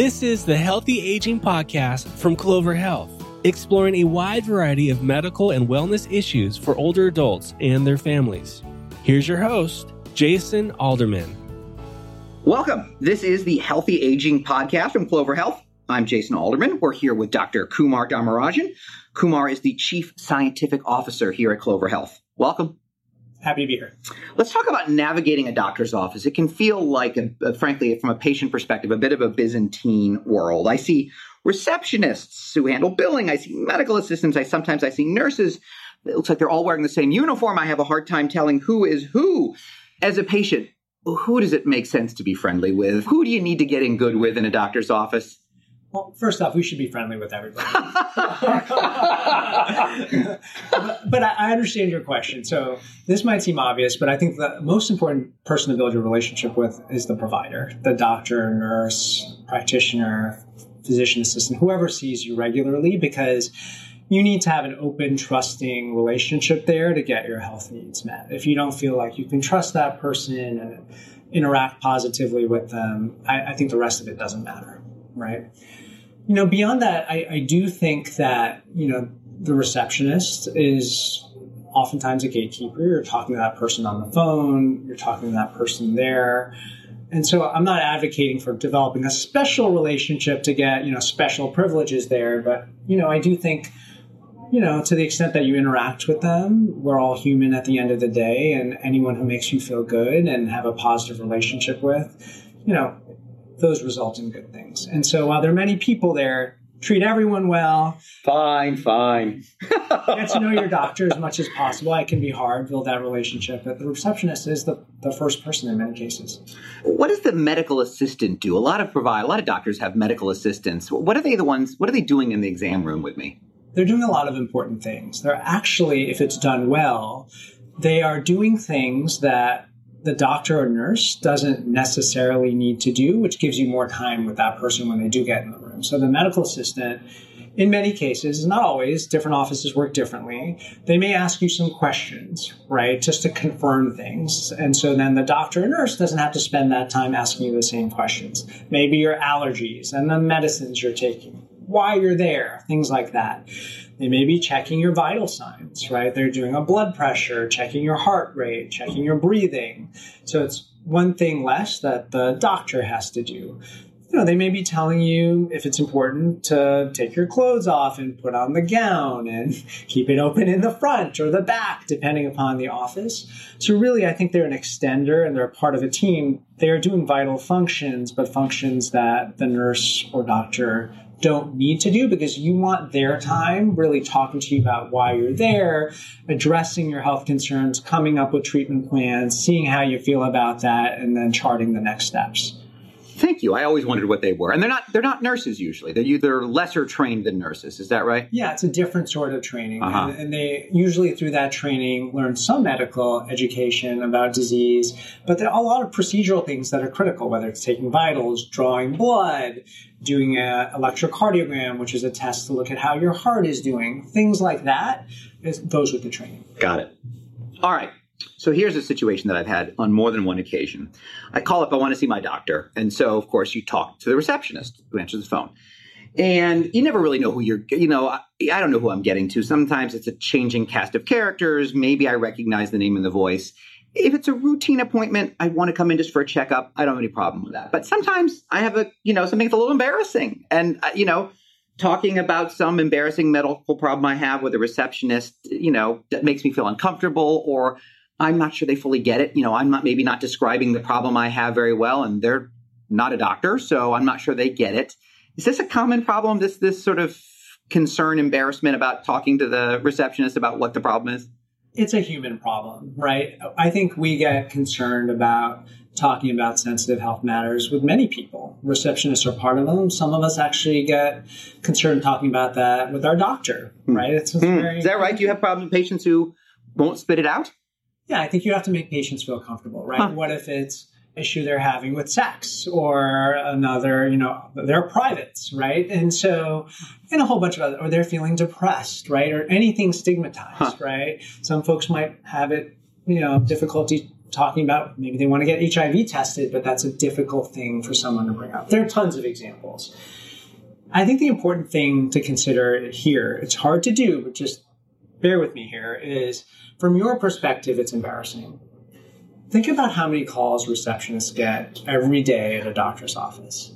This is the Healthy Aging Podcast from Clover Health, exploring a wide variety of medical and wellness issues for older adults and their families. Here's your host, Jason Alderman. Welcome. This is the Healthy Aging Podcast from Clover Health. I'm Jason Alderman. We're here with Dr. Kumar Dharmarajan. Kumar is the Chief Scientific Officer here at Clover Health. Welcome. Happy to be here. Let's talk about navigating a doctor's office. It can feel like, a, frankly, from a patient perspective, a bit of a Byzantine world. I see receptionists who handle billing. I see medical assistants. I sometimes I see nurses. It looks like they're all wearing the same uniform. I have a hard time telling who is who. As a patient, who does it make sense to be friendly with? Who do you need to get in good with in a doctor's office? Well, first off, we should be friendly with everybody. but, but I understand your question. So this might seem obvious, but I think the most important person to build your relationship with is the provider, the doctor, nurse, practitioner, physician assistant, whoever sees you regularly, because you need to have an open, trusting relationship there to get your health needs met. If you don't feel like you can trust that person and interact positively with them, I, I think the rest of it doesn't matter, right? you know, beyond that, I, I do think that, you know, the receptionist is oftentimes a gatekeeper. You're talking to that person on the phone, you're talking to that person there. And so I'm not advocating for developing a special relationship to get, you know, special privileges there, but you know, I do think you know, to the extent that you interact with them, we're all human at the end of the day, and anyone who makes you feel good and have a positive relationship with, you know, those result in good things. And so while there are many people there, treat everyone well. Fine, fine. get to know your doctor as much as possible. It can be hard, build that relationship, but the receptionist is the, the first person in many cases. What does the medical assistant do? A lot of provide a lot of doctors have medical assistants. What are they the ones what are they doing in the exam room with me? They're doing a lot of important things. They're actually, if it's done well, they are doing things that the doctor or nurse doesn't necessarily need to do, which gives you more time with that person when they do get in the room. So the medical assistant, in many cases, not always, different offices work differently. They may ask you some questions, right, just to confirm things. And so then the doctor or nurse doesn't have to spend that time asking you the same questions. Maybe your allergies and the medicines you're taking, why you're there, things like that. They may be checking your vital signs, right? They're doing a blood pressure, checking your heart rate, checking your breathing. So it's one thing less that the doctor has to do. You know, they may be telling you if it's important to take your clothes off and put on the gown and keep it open in the front or the back, depending upon the office. So, really, I think they're an extender and they're part of a team. They are doing vital functions, but functions that the nurse or doctor don't need to do because you want their time really talking to you about why you're there, addressing your health concerns, coming up with treatment plans, seeing how you feel about that, and then charting the next steps. Thank you. I always wondered what they were, and they're not. They're not nurses usually. They're they're lesser trained than nurses. Is that right? Yeah, it's a different sort of training, uh-huh. and, and, they usually through that training learn some medical education about disease, but there are a lot of procedural things that are critical, whether it's taking vitals, drawing blood, doing an electrocardiogram, which is a test to look at how your heart is doing, things like that. Is, goes with the training. Got it. All right. So here's a situation that I've had on more than one occasion. I call up, I want to see my doctor. And so, of course, you talk to the receptionist who answers the phone. And you never really know who you're, you know, I, I don't know who I'm getting to. Sometimes it's a changing cast of characters. Maybe I recognize the name and the voice. If it's a routine appointment, I want to come in just for a checkup. I don't have any problem with that. But sometimes I have a, you know, something that's a little embarrassing. And, uh, you know, talking about some embarrassing medical problem I have with a receptionist, you know, that makes me feel uncomfortable or I'm not sure they fully get it. You know, I'm not maybe not describing the problem I have very well, and they're not a doctor, so I'm not sure they get it. Is this a common problem? This this sort of concern, embarrassment about talking to the receptionist about what the problem is? It's a human problem, right? I think we get concerned about talking about sensitive health matters with many people. Receptionists are part of them. Some of us actually get concerned talking about that with our doctor, hmm. right? It's hmm. very, Is that right? Do you have problems with patients who won't spit it out? Yeah, I think you have to make patients feel comfortable, right? Huh. What if it's an issue they're having with sex or another, you know, they're privates, right? And so, and a whole bunch of other, or they're feeling depressed, right? Or anything stigmatized, huh. right? Some folks might have it, you know, difficulty talking about maybe they want to get HIV tested, but that's a difficult thing for someone to bring up. There are tons of examples. I think the important thing to consider here, it's hard to do, but just bear with me here, is from your perspective, it's embarrassing. Think about how many calls receptionists get every day at a doctor's office.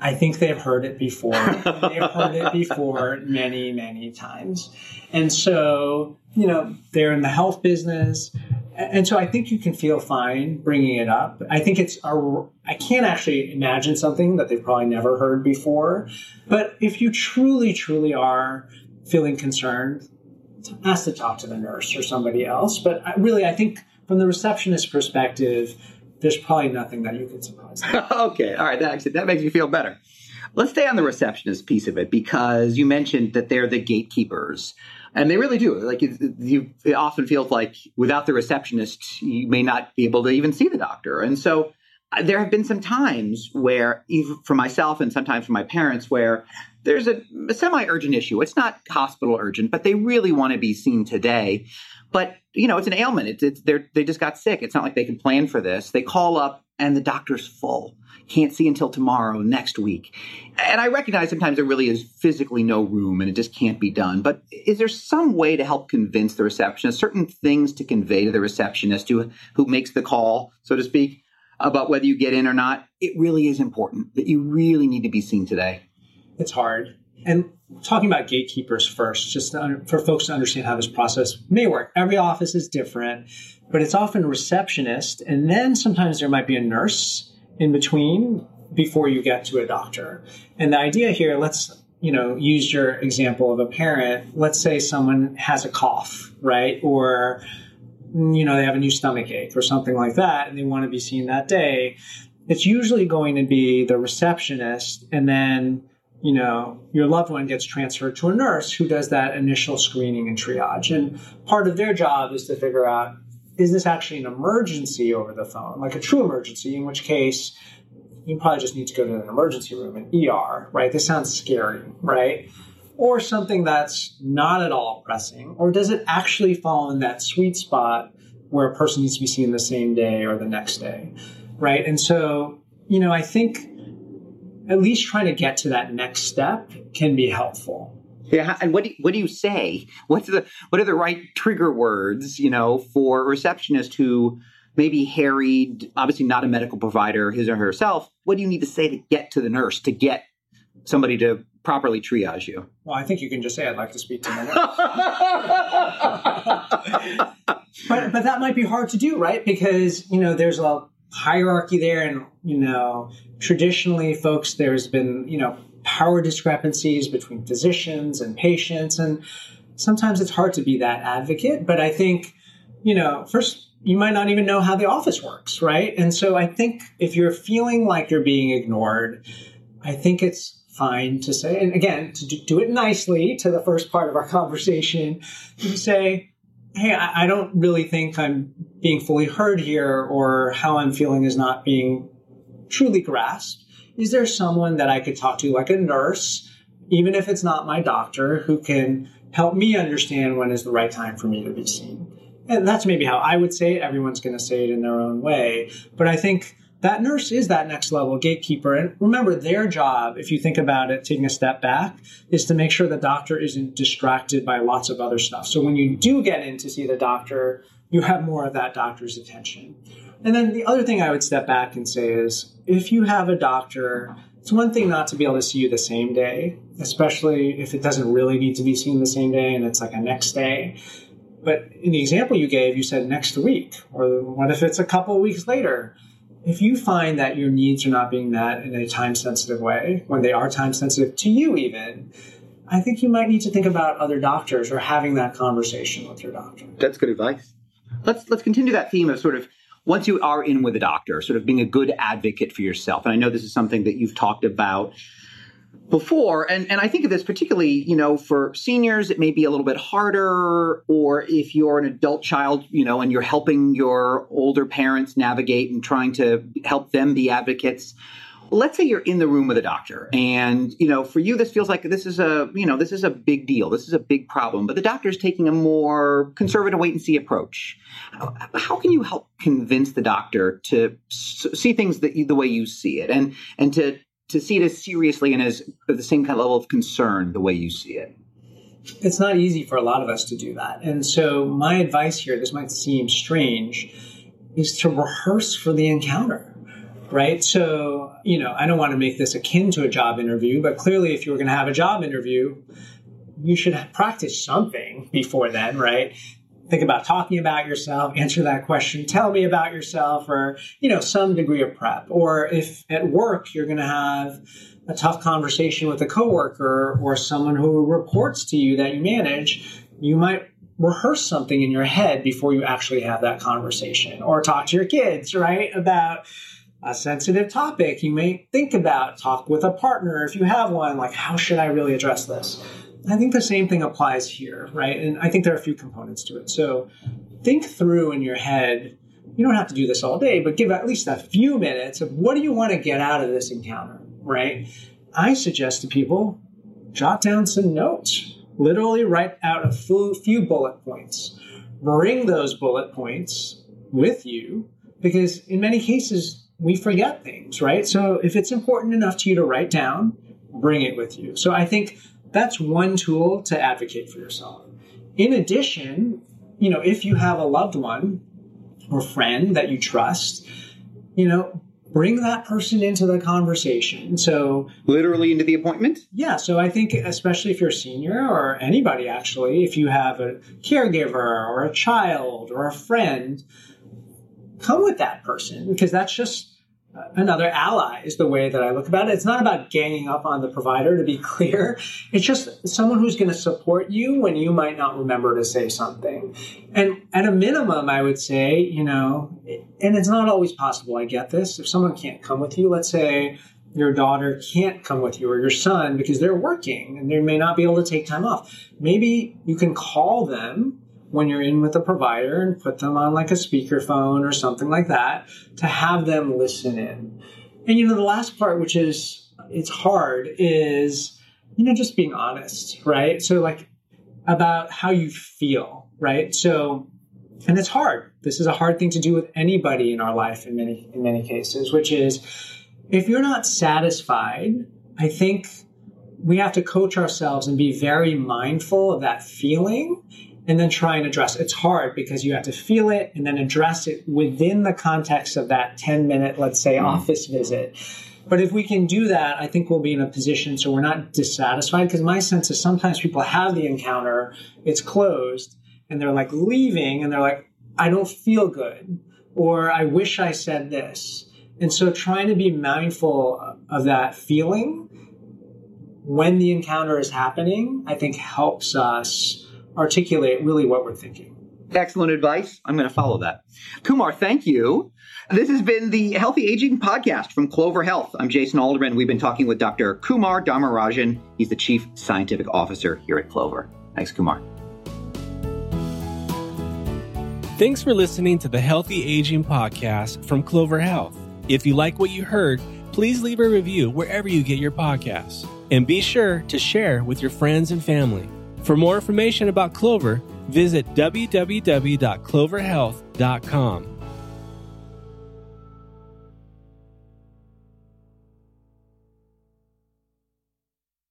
I think they've heard it before. they've heard it before many, many times. And so, you know, they're in the health business. And so I think you can feel fine bringing it up. I think it's, a, I can't actually imagine something that they've probably never heard before. But if you truly, truly are feeling concerned, ask to talk to the nurse or somebody else. But I, really, I think from the receptionist perspective, there's probably nothing that you can surprise okay, all right, that actually, that makes me feel better. Let's stay on the receptionist piece of it because you mentioned that they're the gatekeepers. And they really do. Like you, you, it often feels like without the receptionist, you may not be able to even see the doctor. And so there have been some times where, even for myself and sometimes for my parents, where there's a, a semi-urgent issue. It's not hospital urgent, but they really want to be seen today. But you know, it's an ailment. It's, it's they just got sick. It's not like they can plan for this. They call up and the doctor's full. Can't see until tomorrow, next week. And I recognize sometimes there really is physically no room and it just can't be done. But is there some way to help convince the receptionist, certain things to convey to the receptionist who, who makes the call, so to speak, about whether you get in or not? It really is important that you really need to be seen today. It's hard. And talking about gatekeepers first, just for folks to understand how this process may work. Every office is different, but it's often a receptionist, and then sometimes there might be a nurse in between before you get to a doctor. And the idea here, let's you know use your example of a parent. Let's say someone has a cough, right, or you know they have a new stomach ache or something like that, and they want to be seen that day. It's usually going to be the receptionist, and then you know, your loved one gets transferred to a nurse who does that initial screening and triage. And part of their job is to figure out is this actually an emergency over the phone, like a true emergency, in which case you probably just need to go to an emergency room, an ER, right? This sounds scary, right? Or something that's not at all pressing, or does it actually fall in that sweet spot where a person needs to be seen the same day or the next day, right? And so, you know, I think at least trying to get to that next step can be helpful. Yeah, and what do you, what do you say? What's the what are the right trigger words? You know, for a receptionist who maybe harried, obviously not a medical provider, his or herself. What do you need to say to get to the nurse to get somebody to properly triage you? Well, I think you can just say, "I'd like to speak to nurse." but but that might be hard to do, right? Because you know, there's a hierarchy there and you know traditionally folks there's been you know power discrepancies between physicians and patients and sometimes it's hard to be that advocate but i think you know first you might not even know how the office works right and so i think if you're feeling like you're being ignored i think it's fine to say and again to do it nicely to the first part of our conversation to say hey, I, don't really think I'm being fully heard here or how I'm feeling is not being truly grasped. Is there someone that I could talk to, like a nurse, even if it's not my doctor, who can help me understand when is the right time for me to be seen? And that's maybe how I would say it. Everyone's going to say it in their own way. But I think that nurse is that next level gatekeeper. And remember, their job, if you think about it, taking a step back, is to make sure the doctor isn't distracted by lots of other stuff. So when you do get in to see the doctor, you have more of that doctor's attention. And then the other thing I would step back and say is if you have a doctor, it's one thing not to be able to see you the same day, especially if it doesn't really need to be seen the same day and it's like a next day. But in the example you gave, you said next week, or what if it's a couple of weeks later? If you find that your needs are not being met in a time sensitive way, when they are time sensitive to you, even, I think you might need to think about other doctors or having that conversation with your doctor. That's good advice. Let's let's continue that theme of sort of once you are in with a doctor, sort of being a good advocate for yourself. And I know this is something that you've talked about before and, and i think of this particularly you know for seniors it may be a little bit harder or if you're an adult child you know and you're helping your older parents navigate and trying to help them be advocates. Let's say you're in the room with a doctor and you know for you this feels like this is a you know this is a big deal this is a big problem but the doctor is taking a more conservative wait and see approach. How can you help convince the doctor to see things the, the way you see it and and to to see it as seriously and as the same kind of level of concern the way you see it it's not easy for a lot of us to do that and so my advice here this might seem strange is to rehearse for the encounter right? So, you know, I don't want to make this akin to a job interview, but clearly, if you were going to have a job interview, you should practice something before then, right? Think about talking about yourself, answer that question, tell me about yourself, or, you know, some degree of prep. Or if at work you're going to have a tough conversation with a coworker or someone who reports to you that you manage, you might rehearse something in your head before you actually have that conversation or talk to your kids, right? About, a sensitive topic you may think about, talk with a partner if you have one, like how should I really address this? I think the same thing applies here, right? And I think there are a few components to it. So think through in your head. You don't have to do this all day, but give at least a few minutes of what do you want to get out of this encounter, right? I suggest to people jot down some notes, literally write out a few bullet points. Bring those bullet points with you because in many cases, we forget things, right? So if it's important enough to you to write down, bring it with you. So I think that's one tool to advocate for yourself. In addition, you know, if you have a loved one or friend that you trust, you know, bring that person into the conversation. So literally into the appointment? Yeah. So I think especially if you're a senior or anybody actually, if you have a caregiver or a child or a friend, come with that person because that's just another ally is the way that I look about it. It's not about ganging up on the provider to be clear. It's just someone who's going to support you when you might not remember to say something. And at a minimum, I would say, you know, and it's not always possible. I get this. If someone can't come with you, let's say your daughter can't come with you or your son because they're working and they may not be able to take time off. Maybe you can call them when you're in with a provider and put them on like a speakerphone or something like that to have them listen in. And you know, the last part, which is it's hard, is you know just being honest, right? So like about how you feel, right? So and it's hard. This is a hard thing to do with anybody in our life in many in many cases, which is if you're not satisfied, I think we have to coach ourselves and be very mindful of that feeling and then try and address it. It's hard because you have to feel it and then address it within the context of that 10 minute, let's say, mm-hmm. office visit. But if we can do that, I think we'll be in a position so we're not dissatisfied. Because my sense is sometimes people have the encounter, it's closed, and they're like leaving and they're like, I don't feel good, or I wish I said this. And so trying to be mindful of that feeling when the encounter is happening, I think helps us articulate really what we're thinking. Excellent advice. I'm going to follow that. Kumar, thank you. This has been the Healthy Aging Podcast from Clover Health. I'm Jason Alderman. We've been talking with Dr. Kumar Dharmarajan. He's the Chief Scientific Officer here at Clover. Thanks, Kumar. Thanks for listening to the Healthy Aging Podcast from Clover Health. If you like what you heard, please leave a review wherever you get your podcasts. And be sure to share with your friends and family. For more information about Clover, visit www.cloverhealth.com.